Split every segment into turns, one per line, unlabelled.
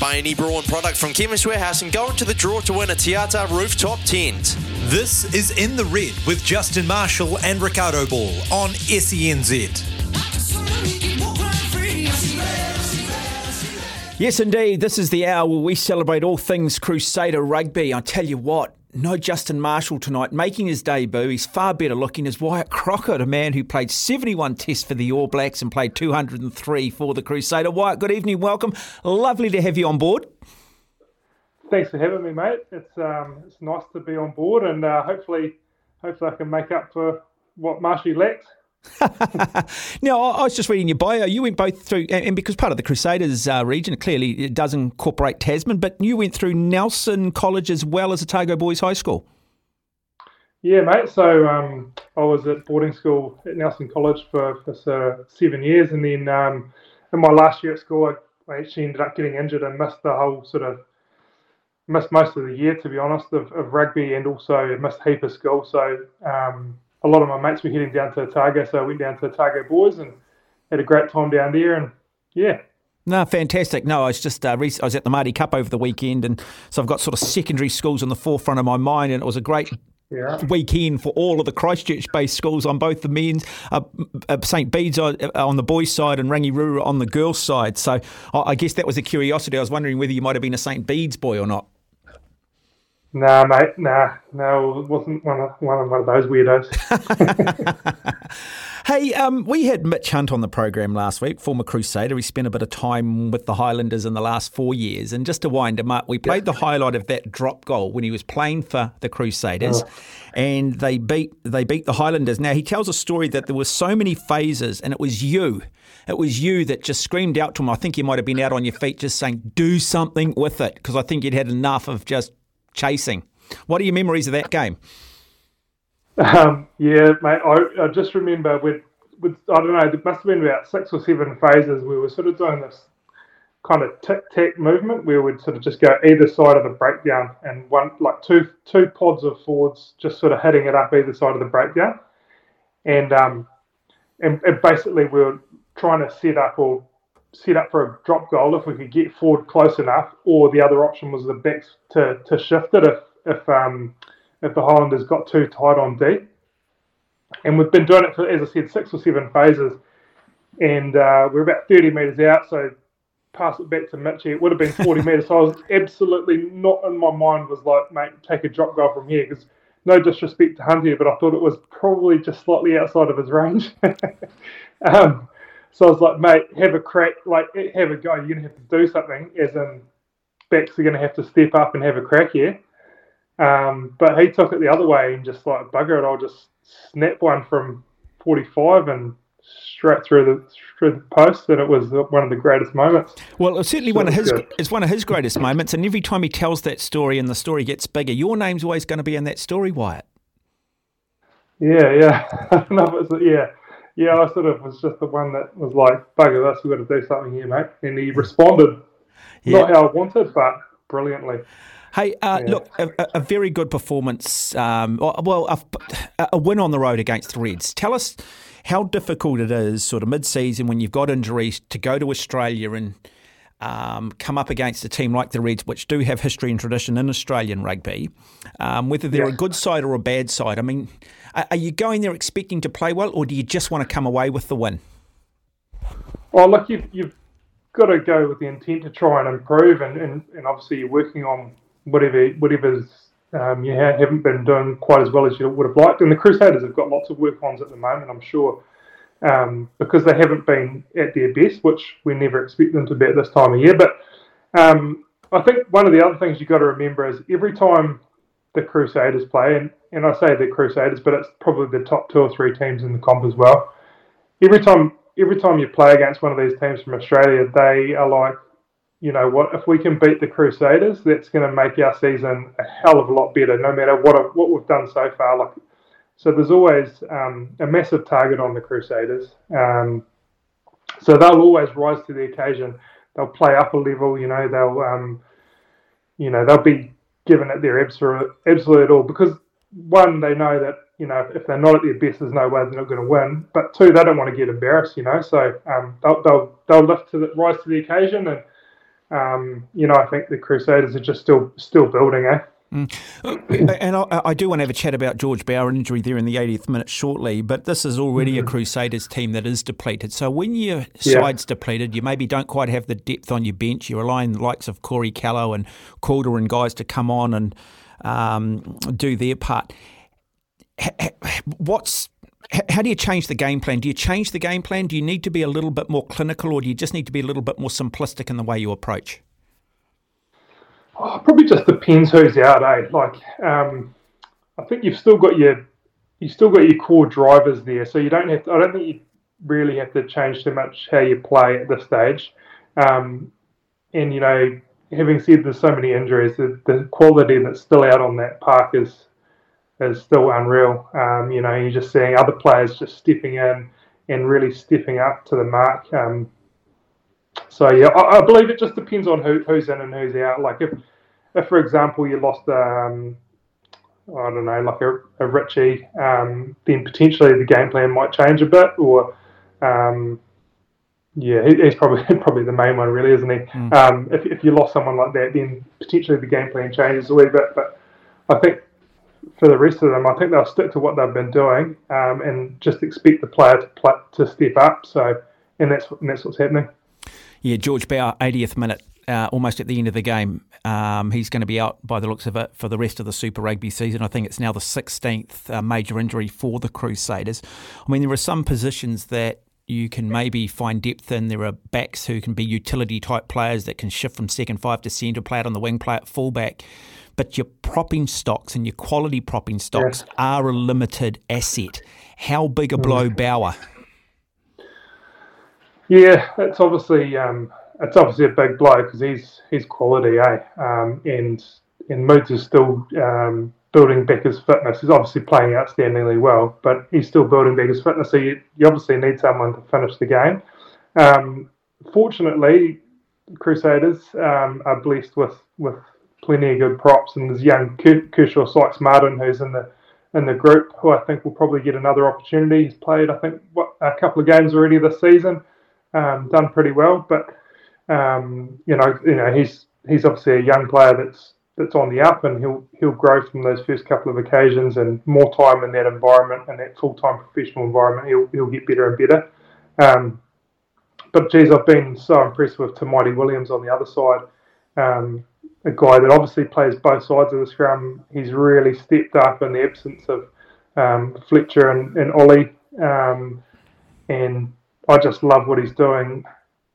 Buy any Braun product from Chemist Warehouse and go into the draw to win a Tiata rooftop tent.
This is In the Red with Justin Marshall and Ricardo Ball on SENZ.
Yes, indeed. This is the hour where we celebrate all things Crusader rugby. I tell you what, no Justin Marshall tonight, making his debut. He's far better looking as Wyatt Crockett, a man who played 71 tests for the All Blacks and played 203 for the Crusader. Wyatt, good evening, welcome. Lovely to have you on board.
Thanks for having me, mate. It's um, it's nice to be on board, and uh, hopefully, hopefully I can make up for what Marshy lacked.
now, I was just reading your bio. You went both through, and because part of the Crusaders uh, region, clearly it does incorporate Tasman, but you went through Nelson College as well as Otago Boys High School.
Yeah, mate. So um, I was at boarding school at Nelson College for, for uh, seven years, and then um, in my last year at school, I, I actually ended up getting injured and missed the whole sort of missed most of the year, to be honest, of, of rugby, and also missed heap of school. So um, a lot of my mates were heading down to Otago, so I went down to Otago Boys and had a great time down there. And yeah,
no, fantastic. No, I was just uh, I was at the Maadi Cup over the weekend, and so I've got sort of secondary schools in the forefront of my mind, and it was a great yeah. weekend for all of the Christchurch-based schools on both the men's, uh, uh, St Bede's on, uh, on, the boys' side and Rangi Ruru on the girls' side. So I guess that was a curiosity. I was wondering whether you might have been a St Bede's boy or not.
Nah, mate, nah, no, it wasn't one of, one of, one of those weirdos.
hey, um, we had Mitch Hunt on the program last week, former Crusader. He spent a bit of time with the Highlanders in the last four years. And just to wind him up, we played yeah. the highlight of that drop goal when he was playing for the Crusaders, oh. and they beat they beat the Highlanders. Now he tells a story that there were so many phases, and it was you. It was you that just screamed out to him. I think you might have been out on your feet just saying, do something with it, because I think you'd had enough of just chasing. What are your memories of that game?
Um, yeah, mate. I, I, just remember with, with I don't know. It must have been about six or seven phases. We were sort of doing this kind of tic tac movement where we'd sort of just go either side of the breakdown and one like two two pods of forwards just sort of hitting it up either side of the breakdown, and um, and, and basically we were trying to set up or set up for a drop goal if we could get forward close enough, or the other option was the backs to, to shift it if if um, if the Highlanders got too tight on D. And we've been doing it for, as I said, six or seven phases, and uh, we're about 30 metres out. So pass it back to Mitchy. It would have been 40 metres. So I was absolutely not in my mind was like, mate, take a drop goal from here because no disrespect to Hunter, but I thought it was probably just slightly outside of his range. um, so I was like, mate, have a crack, like have a go. You're gonna have to do something, as in backs are gonna have to step up and have a crack here. Um, but he took it the other way and just like bugger it. I'll just snap one from 45 and straight through the through the post, and it was one of the greatest moments.
Well, it's certainly so one of his. Good. It's one of his greatest moments, and every time he tells that story, and the story gets bigger, your name's always going to be in that story, Wyatt.
Yeah, yeah, no, yeah yeah, I sort of was just the one that was like, bugger this, we've got to do something here, mate. And he responded, yeah. not how I wanted, but brilliantly.
Hey, uh, yeah. look, a, a, very good performance. Um, well, a, a, win on the road against the Reds. Tell us how difficult it is, sort of mid-season, when you've got injuries, to go to Australia and um, come up against a team like the Reds, which do have history and tradition in Australian rugby. Um, whether they're yeah. a good side or a bad side, I mean, are you going there expecting to play well, or do you just want to come away with the win?
Well, look, you've, you've got to go with the intent to try and improve, and, and, and obviously you're working on whatever whatever's um, you ha- haven't been doing quite as well as you would have liked. And the Crusaders have got lots of work ons at the moment, I'm sure, um, because they haven't been at their best, which we never expect them to be at this time of year. But um, I think one of the other things you've got to remember is every time the Crusaders play, and, and I say the Crusaders, but it's probably the top two or three teams in the comp as well. Every time every time you play against one of these teams from Australia, they are like you know what, if we can beat the Crusaders, that's going to make our season a hell of a lot better, no matter what what we've done so far. Like, so there's always um, a massive target on the Crusaders. Um, so they'll always rise to the occasion. They'll play up a level, you know. They'll, um, you know, they'll be given it their absolute, absolute all because one, they know that you know if they're not at their best, there's no way they're not going to win. But two, they don't want to get embarrassed, you know. So um, they'll, they'll they'll lift to the rise to the occasion, and um, you know I think the Crusaders are just still still building, eh?
Mm. And I, I, do want to have a chat about George Bower injury there in the 80th minute shortly, but this is already mm. a Crusaders team that is depleted. So when your side's yeah. depleted, you maybe don't quite have the depth on your bench. You're relying the likes of Corey Kellow and Calder and guys to come on and um, do their part. What's how do you change the game plan? Do you change the game plan? Do you need to be a little bit more clinical, or do you just need to be a little bit more simplistic in the way you approach?
Oh, probably just depends who's out, eh? Like, um, I think you've still got your you still got your core drivers there, so you don't have. To, I don't think you really have to change too much how you play at this stage. Um, and you know, having said there's so many injuries, the, the quality that's still out on that park is is still unreal. Um, you know, you're just seeing other players just stepping in and really stepping up to the mark. Um, so yeah, I, I, believe it just depends on who, who's in and who's out. Like if, if for example, you lost, um, I don't know, like a, a Richie, um, then potentially the game plan might change a bit. Or um, yeah, he, he's probably probably the main one, really, isn't he? Mm. Um, if if you lost someone like that, then potentially the game plan changes a wee bit. But I think for the rest of them, I think they'll stick to what they've been doing um, and just expect the player to play, to step up. So, and that's and that's what's happening.
Yeah, George Bower, 80th minute, uh, almost at the end of the game. Um, he's going to be out by the looks of it for the rest of the Super Rugby season. I think it's now the 16th uh, major injury for the Crusaders. I mean, there are some positions that you can maybe find depth in. There are backs who can be utility type players that can shift from second five to centre, play it on the wing, play it fullback. But your propping stocks and your quality propping stocks yeah. are a limited asset. How big a blow, mm.
Yeah, it's obviously um, it's obviously a big blow because he's he's quality, eh? Um, and and Moods is still um, building back his fitness. He's obviously playing outstandingly well, but he's still building back his fitness. So you, you obviously need someone to finish the game. Um, fortunately, Crusaders um, are blessed with with plenty of good props, and there's young Kershaw Sykes Martin who's in the in the group who I think will probably get another opportunity. He's played I think what a couple of games already this season um, done pretty well. But um, you know, you know, he's he's obviously a young player that's that's on the up, and he'll he'll grow from those first couple of occasions and more time in that environment and that full time professional environment. He'll he'll get better and better. Um, but geez, I've been so impressed with Tamaiti Williams on the other side. Um, a guy that obviously plays both sides of the scrum. He's really stepped up in the absence of um, Fletcher and, and Ollie. Um, and I just love what he's doing.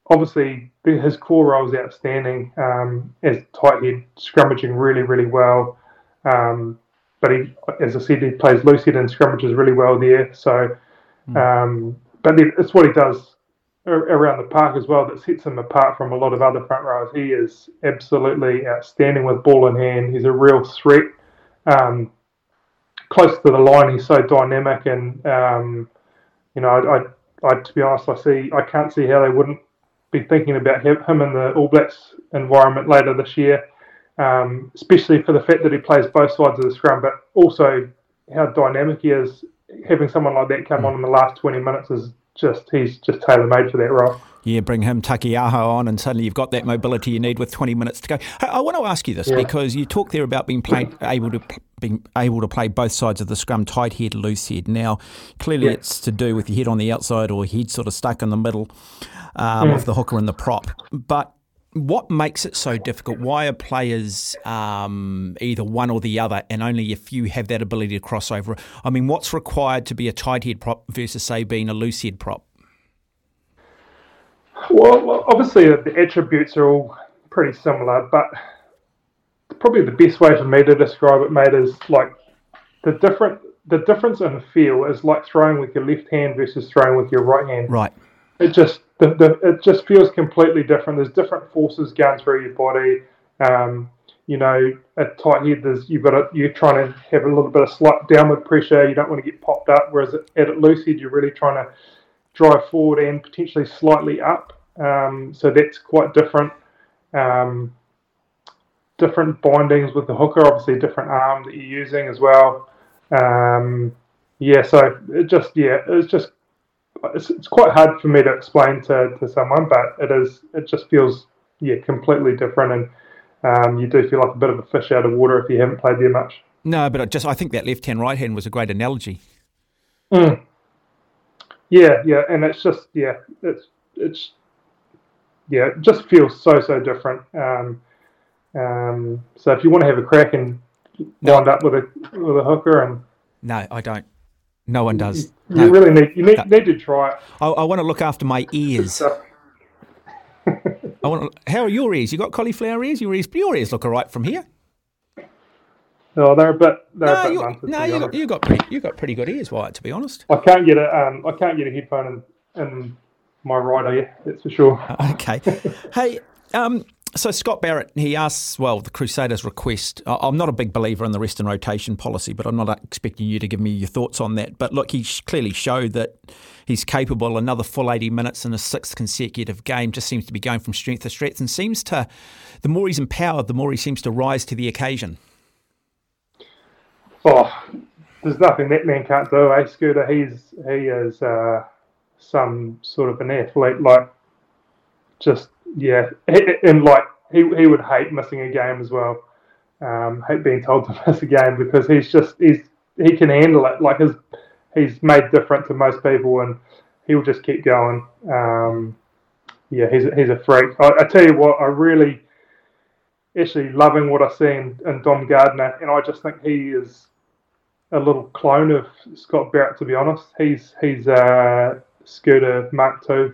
Obviously, his core role is outstanding um, as tight head, scrummaging really, really well. Um, but he, as I said, he plays loose head and scrummages really well there. So, mm. um, but it's what he does around the park as well that sets him apart from a lot of other front rowers. He is absolutely outstanding with ball in hand. He's a real threat. Um, close to the line, he's so dynamic, and um, you know, I, to be honest, I see I can't see how they wouldn't be thinking about him in the All Blacks environment later this year, um, especially for the fact that he plays both sides of the scrum, but also how dynamic he is. Having someone like that come mm. on in the last 20 minutes is just he's just tailor made for that role.
Yeah, bring him Taukei'aho on, and suddenly you've got that mobility you need with 20 minutes to go. I, want to ask you this yeah. because you talk there about being play, able to being able to play both sides of the scrum, tight head, loose head. Now, clearly, yeah. it's to do with your head on the outside or head sort of stuck in the middle um, of the hooker and the prop. But what makes it so difficult? Why are players um, either one or the other, and only if you have that ability to cross over? I mean, what's required to be a tight head prop versus, say, being a loose head prop?
Well, obviously the attributes are all pretty similar, but probably the best way for me to describe it, mate, is like the different the difference in feel is like throwing with your left hand versus throwing with your right hand.
Right.
It just the, the, it just feels completely different. There's different forces going through your body. Um, you know, at tight head, there's you've got a, you're trying to have a little bit of slight downward pressure. You don't want to get popped up. Whereas at, at loose head, you're really trying to drive forward and potentially slightly up. Um, so that's quite different. Um, different bindings with the hooker, obviously different arm that you're using as well. Um, yeah, so it just yeah, it's just it's, it's quite hard for me to explain to, to someone, but it is it just feels yeah completely different, and um, you do feel like a bit of a fish out of water if you haven't played there much.
No, but I just I think that left hand right hand was a great analogy.
Mm. Yeah, yeah, and it's just yeah, it's it's yeah, it just feels so so different. Um, um, so if you want to have a crack and wind no. up with a with a hooker and
no, I don't. No one does.
You, no. really need you need, no. need to try it.
I, I, want to look after my ears. I want. To, how are your ears? You got cauliflower ears? Your ears, your ears look all right from here.
No, they're a bit. They're
no,
a bit
you, no, you got, you got pretty, you got pretty good ears, Wyatt. To be honest,
I can't get a, um, I can't get a headphone in, in my right ear. That's for sure.
Okay. hey, um, so Scott Barrett, he asks, well, the Crusaders' request. I'm not a big believer in the rest and rotation policy, but I'm not expecting you to give me your thoughts on that. But look, he clearly showed that he's capable. Another full 80 minutes in a sixth consecutive game just seems to be going from strength to strength, and seems to, the more he's empowered, the more he seems to rise to the occasion.
Oh, there's nothing that man can't do, eh, Scooter? He's he is uh, some sort of an athlete, like just yeah, and like he he would hate missing a game as well. Um, hate being told to miss a game because he's just he's he can handle it. Like his he's made different to most people, and he'll just keep going. Um, yeah, he's he's a freak. I, I, tell you what, I really actually loving what I see in, in Dom Gardner, and I just think he is a little clone of Scott Barrett. To be honest, he's he's uh, Scooter Mark II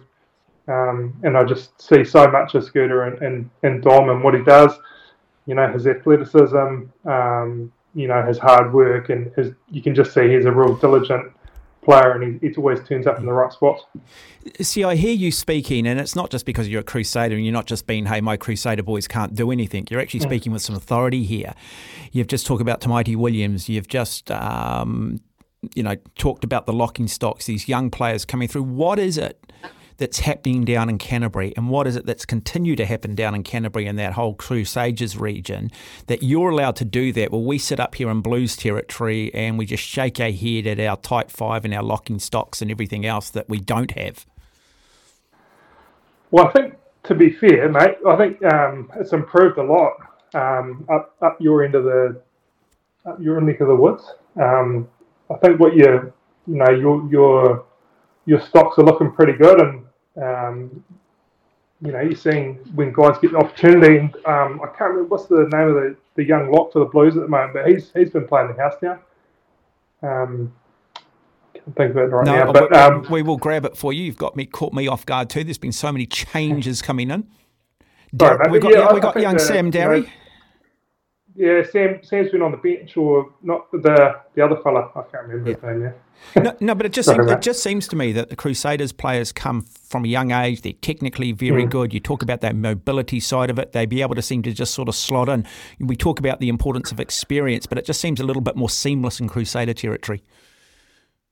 um, and I just see so much of Scooter and, and, and Dom and what he does. You know, his athleticism, um, you know, his hard work, and his, you can just see he's a real diligent player and he, he always turns up in the right spot.
See, I hear you speaking, and it's not just because you're a Crusader and you're not just being, hey, my Crusader boys can't do anything. You're actually mm. speaking with some authority here. You've just talked about Tamaiti Williams. You've just, um, you know, talked about the locking stocks, these young players coming through. What is it that's happening down in Canterbury and what is it that's continued to happen down in Canterbury and that whole Crusaders region that you're allowed to do that? Well, we sit up here in Blues territory and we just shake our head at our tight five and our locking stocks and everything else that we don't have.
Well, I think to be fair, mate, I think um, it's improved a lot um, up up your end of the up your neck of the woods. Um, I think what you you know your your your stocks are looking pretty good, and um, you know, you're seeing when guys get the opportunity. And um, I can't remember what's the name of the, the young lock for the Blues at the moment, but he's he's been playing the house now. Um, can't think of it right no, now, but
um, we will grab it for you. You've got me caught me off guard too. There's been so many changes coming in.
Sorry,
we've got, yeah, we got young the, Sam Darry. You know,
yeah, Sam Sam's been on the bench, or not the the other fella. I can't remember yeah. his name. Yeah.
no, no, but it just seems, it just seems to me that the Crusaders players come from a young age. They're technically very mm. good. You talk about that mobility side of it. They'd be able to seem to just sort of slot in. We talk about the importance of experience, but it just seems a little bit more seamless in Crusader territory.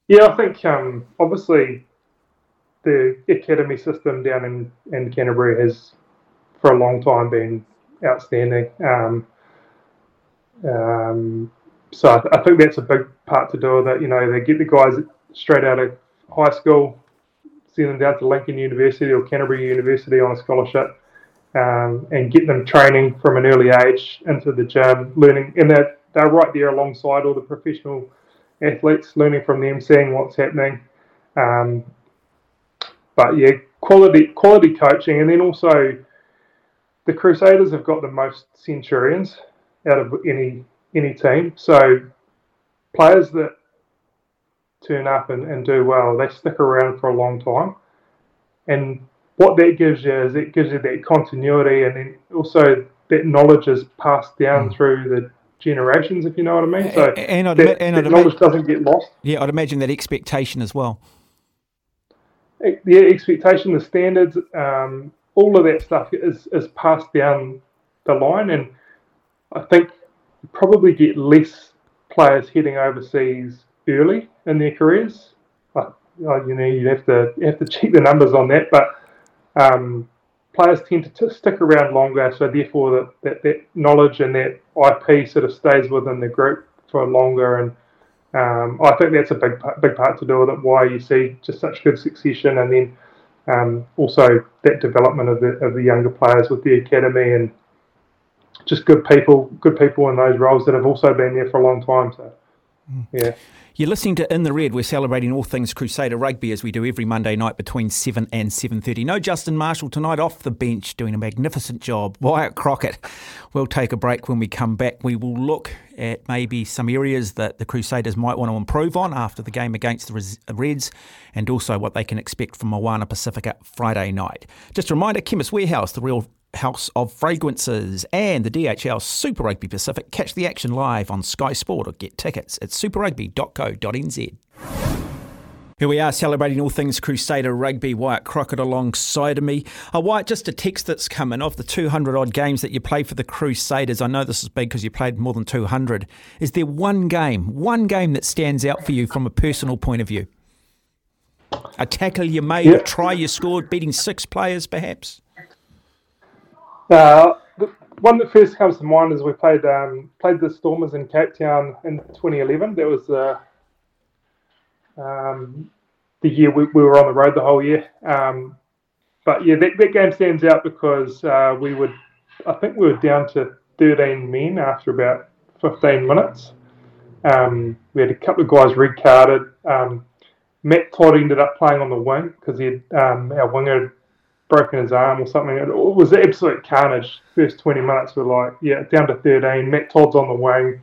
Yeah, I think um, obviously the academy system down in, in Canterbury has for a long time been outstanding. Um, um, so I, th- I, think that's a big part to do with it. You know, they get the guys straight out of high school, send them down to Lincoln University or Canterbury University on a scholarship, um, and get them training from an early age into the gym, learning, and they're, they're right there alongside all the professional athletes, learning from them, seeing what's happening. Um, but yeah, quality quality coaching, and then also the Crusaders have got the most centurions out of any any team. So players that turn up and, and do well, they stick around for a long time. And what that gives you is it gives you that continuity and then also that knowledge is passed down mm. through the generations, if you know what I mean. So and, I'd, that, and that knowledge imagine, doesn't get lost.
Yeah, I'd imagine that expectation as well.
the expectation, the standards, um, all of that stuff is, is passed down the line. And I think you probably get less players heading overseas early in their careers. But, you know, you have to you have to check the numbers on that, but um, players tend to t- stick around longer. So therefore, that, that, that knowledge and that IP sort of stays within the group for longer. And um, I think that's a big big part to do with it. Why you see just such good succession, and then um, also that development of the of the younger players with the academy and just good people, good people in those roles that have also been there for a long time. So, mm. yeah.
You're listening to In the Red. We're celebrating all things Crusader rugby as we do every Monday night between 7 and 7.30. No Justin Marshall tonight off the bench doing a magnificent job. Wyatt Crockett. We'll take a break when we come back. We will look at maybe some areas that the Crusaders might want to improve on after the game against the Reds and also what they can expect from Moana Pacifica Friday night. Just a reminder, Chemist Warehouse, the real House of Fragrances and the DHL Super Rugby Pacific. Catch the action live on Sky Sport or get tickets at superrugby.co.nz. Here we are celebrating all things Crusader rugby. Wyatt Crockett alongside of me. Uh, Wyatt, just a text that's coming in of the 200 odd games that you played for the Crusaders. I know this is big because you played more than 200. Is there one game, one game that stands out for you from a personal point of view? A tackle you made, a try you scored, beating six players perhaps?
Uh, the one that first comes to mind is we played um, played the Stormers in Cape Town in 2011. That was uh, um, the year we, we, were on the road the whole year. Um, but yeah, that, that game stands out because uh, we would, I think we were down to 13 men after about 15 minutes. Um, we had a couple of guys red carded. Um, Matt Todd ended up playing on the wing because he had, um, our winger broken his arm or something. It was absolute carnage. First 20 minutes were like, yeah, down to 13. Matt Todd's on the wing,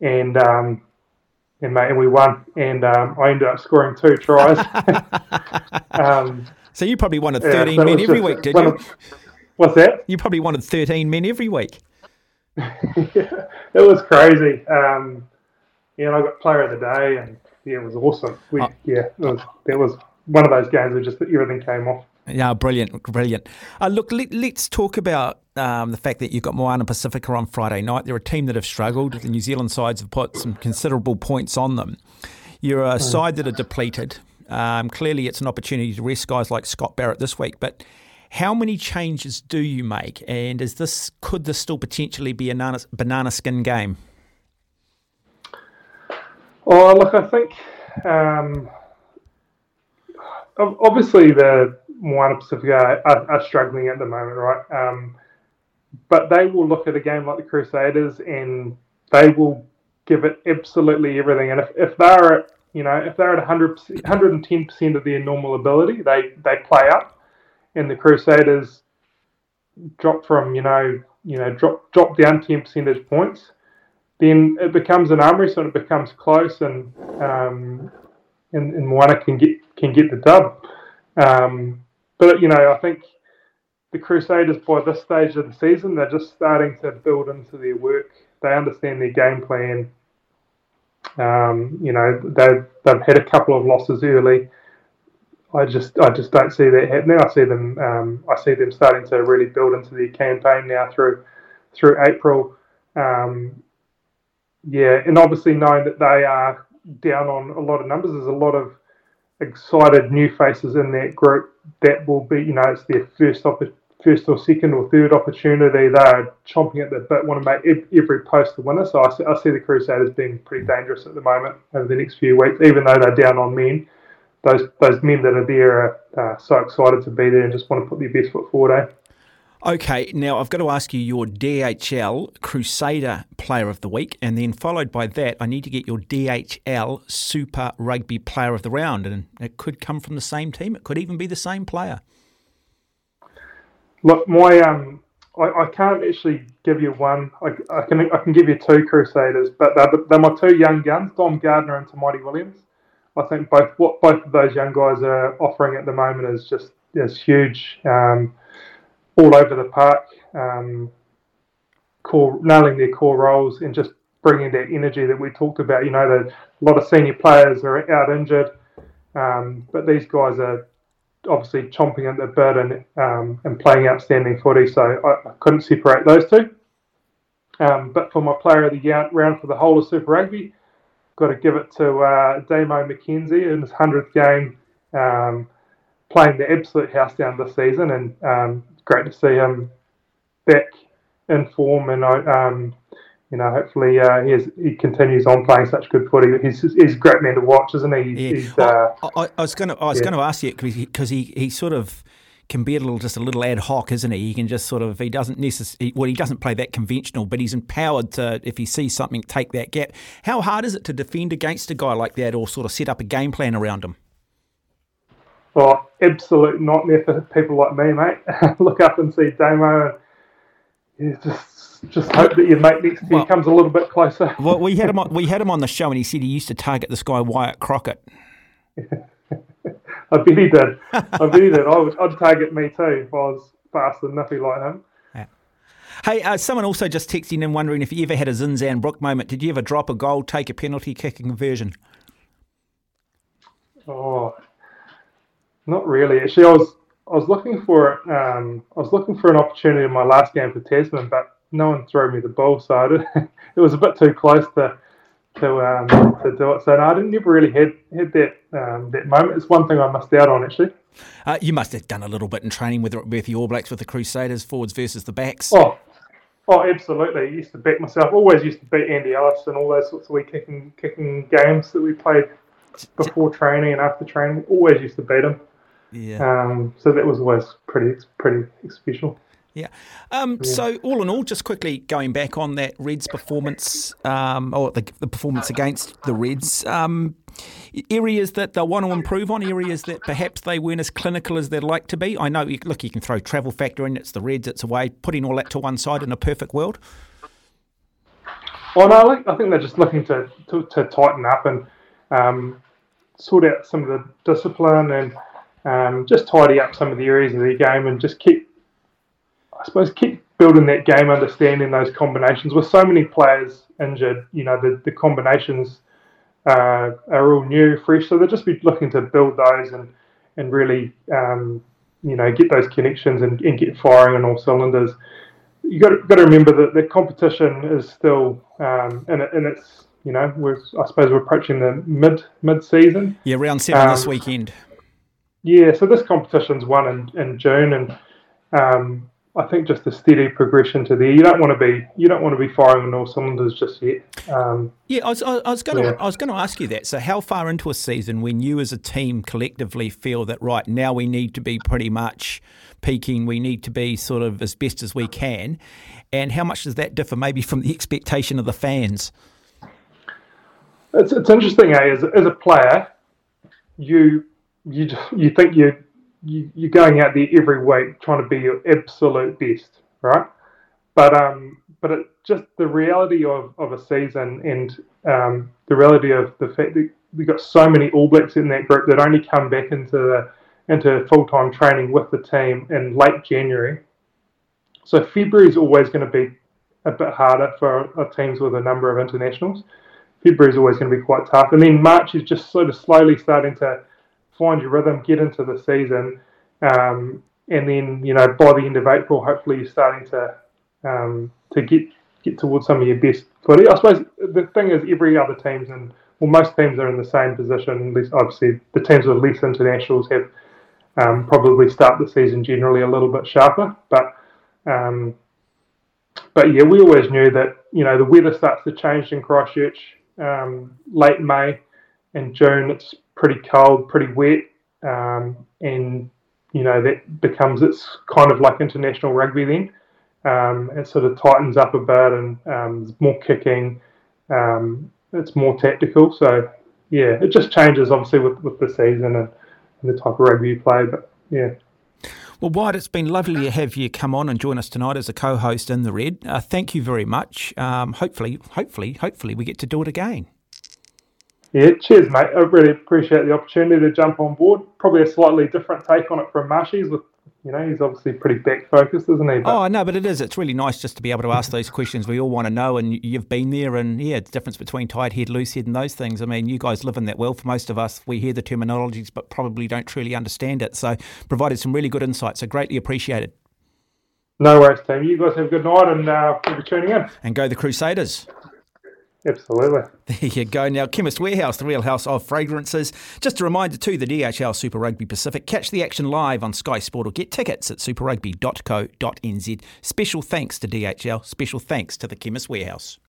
and um, and mate, and we won. And um, I ended up scoring two tries.
um, so you probably wanted 13 yeah, men every week, did you? Of,
what's that?
You probably wanted 13 men every week.
yeah, it was crazy. Um, yeah, and I got player of the day, and yeah, it was awesome. We, oh. Yeah, it was, it was one of those games where just everything came off.
Yeah, brilliant, brilliant. Uh, look, let, us talk about um, the fact that you've got Moana Pacifica on Friday night. They're a team that have struggled. The New Zealand sides have put some considerable points on them. You're a hmm. side that are depleted. Um, clearly, it's an opportunity to rest guys like Scott Barrett this week. But how many changes do you make? And is this could this still potentially be a banana, banana skin game?
Oh, look, I think um, obviously the Moana Pacifica are, are, struggling at the moment, right? Um, but they will look at a game like the Crusaders and they will give it absolutely everything. And if, if they're at, you know, if they're at 100, 110% of their normal ability, they, they play up. And the Crusaders drop from, you know, you know, drop drop down 10 percentage points, then it becomes an arm wrestle and it becomes close and um, and, and Moana can get can get the dub. Um, but you know, I think the Crusaders by this stage of the season, they're just starting to build into their work. They understand their game plan. Um, you know, they've they've had a couple of losses early. I just I just don't see that happening. I see them um, I see them starting to really build into their campaign now through through April. Um, yeah, and obviously knowing that they are down on a lot of numbers, there's a lot of excited new faces in that group that will be, you know, it's their first first or second or third opportunity. They're chomping at the bit, want to make every post a winner. So I see, I see the Crusaders being pretty dangerous at the moment over the next few weeks, even though they're down on men. Those those men that are there are uh, so excited to be there and just want to put their best foot forward. Eh?
Okay, now I've got to ask you your DHL Crusader Player of the Week, and then followed by that, I need to get your DHL Super Rugby Player of the Round, and it could come from the same team. It could even be the same player.
Look, my um, I, I can't actually give you one. I, I, can I can give you two Crusaders, but they're, they're my two young guns, Dom Gardner and Tamaiti Williams. I think both what both of those young guys are offering at the moment is just is huge. Um, all over the park, um, core nailing their core roles and just bringing that energy that we talked about. You know, that a lot of senior players are out injured, um, but these guys are obviously chomping at the bit and um, and playing outstanding footy. So I, I couldn't separate those two. Um, but for my player of the year round for the whole of Super Rugby, got to give it to uh, Damo McKenzie in his hundredth game, um, playing the absolute house down this season, and um, great to see him back in form. And um, you know, hopefully uh, he, he continues on playing such good footy. He's he's a great man to watch, isn't he?
Yeah.
He's, uh,
I, I, was going to I was yeah. going to ask you because he, he sort of can be a little just a little ad hoc, isn't he? He can just sort of he doesn't necessarily well he doesn't play that conventional, but he's empowered to if he sees something take that gap. How hard is it to defend against a guy like that, or sort of set up a game plan around him?
Well, absolute nightmare for people like me, mate. Look up and see Damo, and just just hope that your mate next to you well, comes a little bit closer.
well, we had him on, we had him on the show, and he said he used to target this guy Wyatt Crockett.
I bet he did. I bet he did. I would, I'd target me too if I was fast and nippy like him.
Yeah. Hey, uh, someone also just texting in wondering if you ever had a Zinzan Brooke moment. Did you ever drop a goal, take a penalty, kick a conversion?
Oh, not really. Actually, I was I was looking for um, I was looking for an opportunity in my last game for Tasman, but no one threw me the ball, so I did, it was a bit too close to to um, to do it. So no, I didn't never really had had that um, that moment. It's one thing I missed out on actually.
Uh, you must have done a little bit in training with with the All Blacks with the Crusaders forwards versus the backs.
Oh, oh, absolutely. I used to back myself. Always used to beat Andy Ellis and all those sorts of wee kicking kicking games that we played before training and after training. Always used to beat him. Yeah. Um, so that was always pretty pretty special.
Yeah. Um, yeah. So, all in all, just quickly going back on that Reds performance, um, or the, the, performance against the Reds, um, areas that they want to improve on, areas that perhaps they weren't as clinical as they'd like to be. I know, look, you can throw travel factor in, it's the Reds, it's away, putting all that to one side in a perfect world.
Well, no, I think they're just looking to, to, to tighten up and um, sort out some of the discipline and um, just tidy up some of the areas of their game and just keep I suppose keep building that game, understanding those combinations. With so many players injured, you know the, the combinations uh, are all new, fresh. So they'll just be looking to build those and and really um, you know get those connections and, and, get firing on all cylinders. You got got to remember that the competition is still um, in, in its you know we're I suppose we're approaching the mid mid season.
Yeah, round seven um, this weekend.
Yeah, so this competition's won in, in June and um, I think just a steady progression to there. You don't want to be you don't want to be firing on all cylinders just yet. Um,
yeah, I was, I was going to. I was going to ask you that. So, how far into a season when you as a team collectively feel that right now we need to be pretty much peaking, we need to be sort of as best as we can, and how much does that differ maybe from the expectation of the fans?
It's it's interesting, eh? As, as a player, you you you think you you, you're going out there every week trying to be your absolute best, right? But um, but it just the reality of, of a season and um, the reality of the fact that we've got so many All Blacks in that group that only come back into the into full time training with the team in late January. So February is always going to be a bit harder for teams with a number of internationals. February is always going to be quite tough, and then March is just sort of slowly starting to find your rhythm, get into the season, um, and then you know by the end of April, hopefully you're starting to um, to get get towards some of your best footy. I suppose the thing is, every other teams and well, most teams are in the same position. Obviously the teams with less internationals have um, probably start the season generally a little bit sharper, but. Um, but yeah, we always knew that you know the weather starts to change in Christchurch um, late May and June. It's pretty cold, pretty wet, um, and you know that becomes it's kind of like international rugby then. Um, it sort of tightens up a bit and um, more kicking. Um, it's more tactical. So yeah, it just changes obviously with, with the season and, and the type of rugby you play. But yeah.
Well, Wyatt, it's been lovely to have you come on and join us tonight as a co-host in the Red. Uh, thank you very much. Um, hopefully, hopefully, hopefully, we get to do it again.
Yeah, cheers, mate. I really appreciate the opportunity to jump on board. Probably a slightly different take on it from Marshy's with you know, he's obviously pretty back focused, isn't he?
But, oh, no, but it is. It's really nice just to be able to ask those questions we all want to know. And you've been there, and yeah, the difference between tight head, loose head, and those things. I mean, you guys live in that well. For most of us, we hear the terminologies, but probably don't truly understand it. So, provided some really good insights. So, greatly appreciated.
No worries, team. You guys have a good night, and uh, be tuning in.
And go the Crusaders.
Absolutely.
There you go. Now, Chemist Warehouse, the real house of fragrances. Just a reminder to the DHL Super Rugby Pacific. Catch the action live on Sky Sport or get tickets at superrugby.co.nz. Special thanks to DHL. Special thanks to the Chemist Warehouse.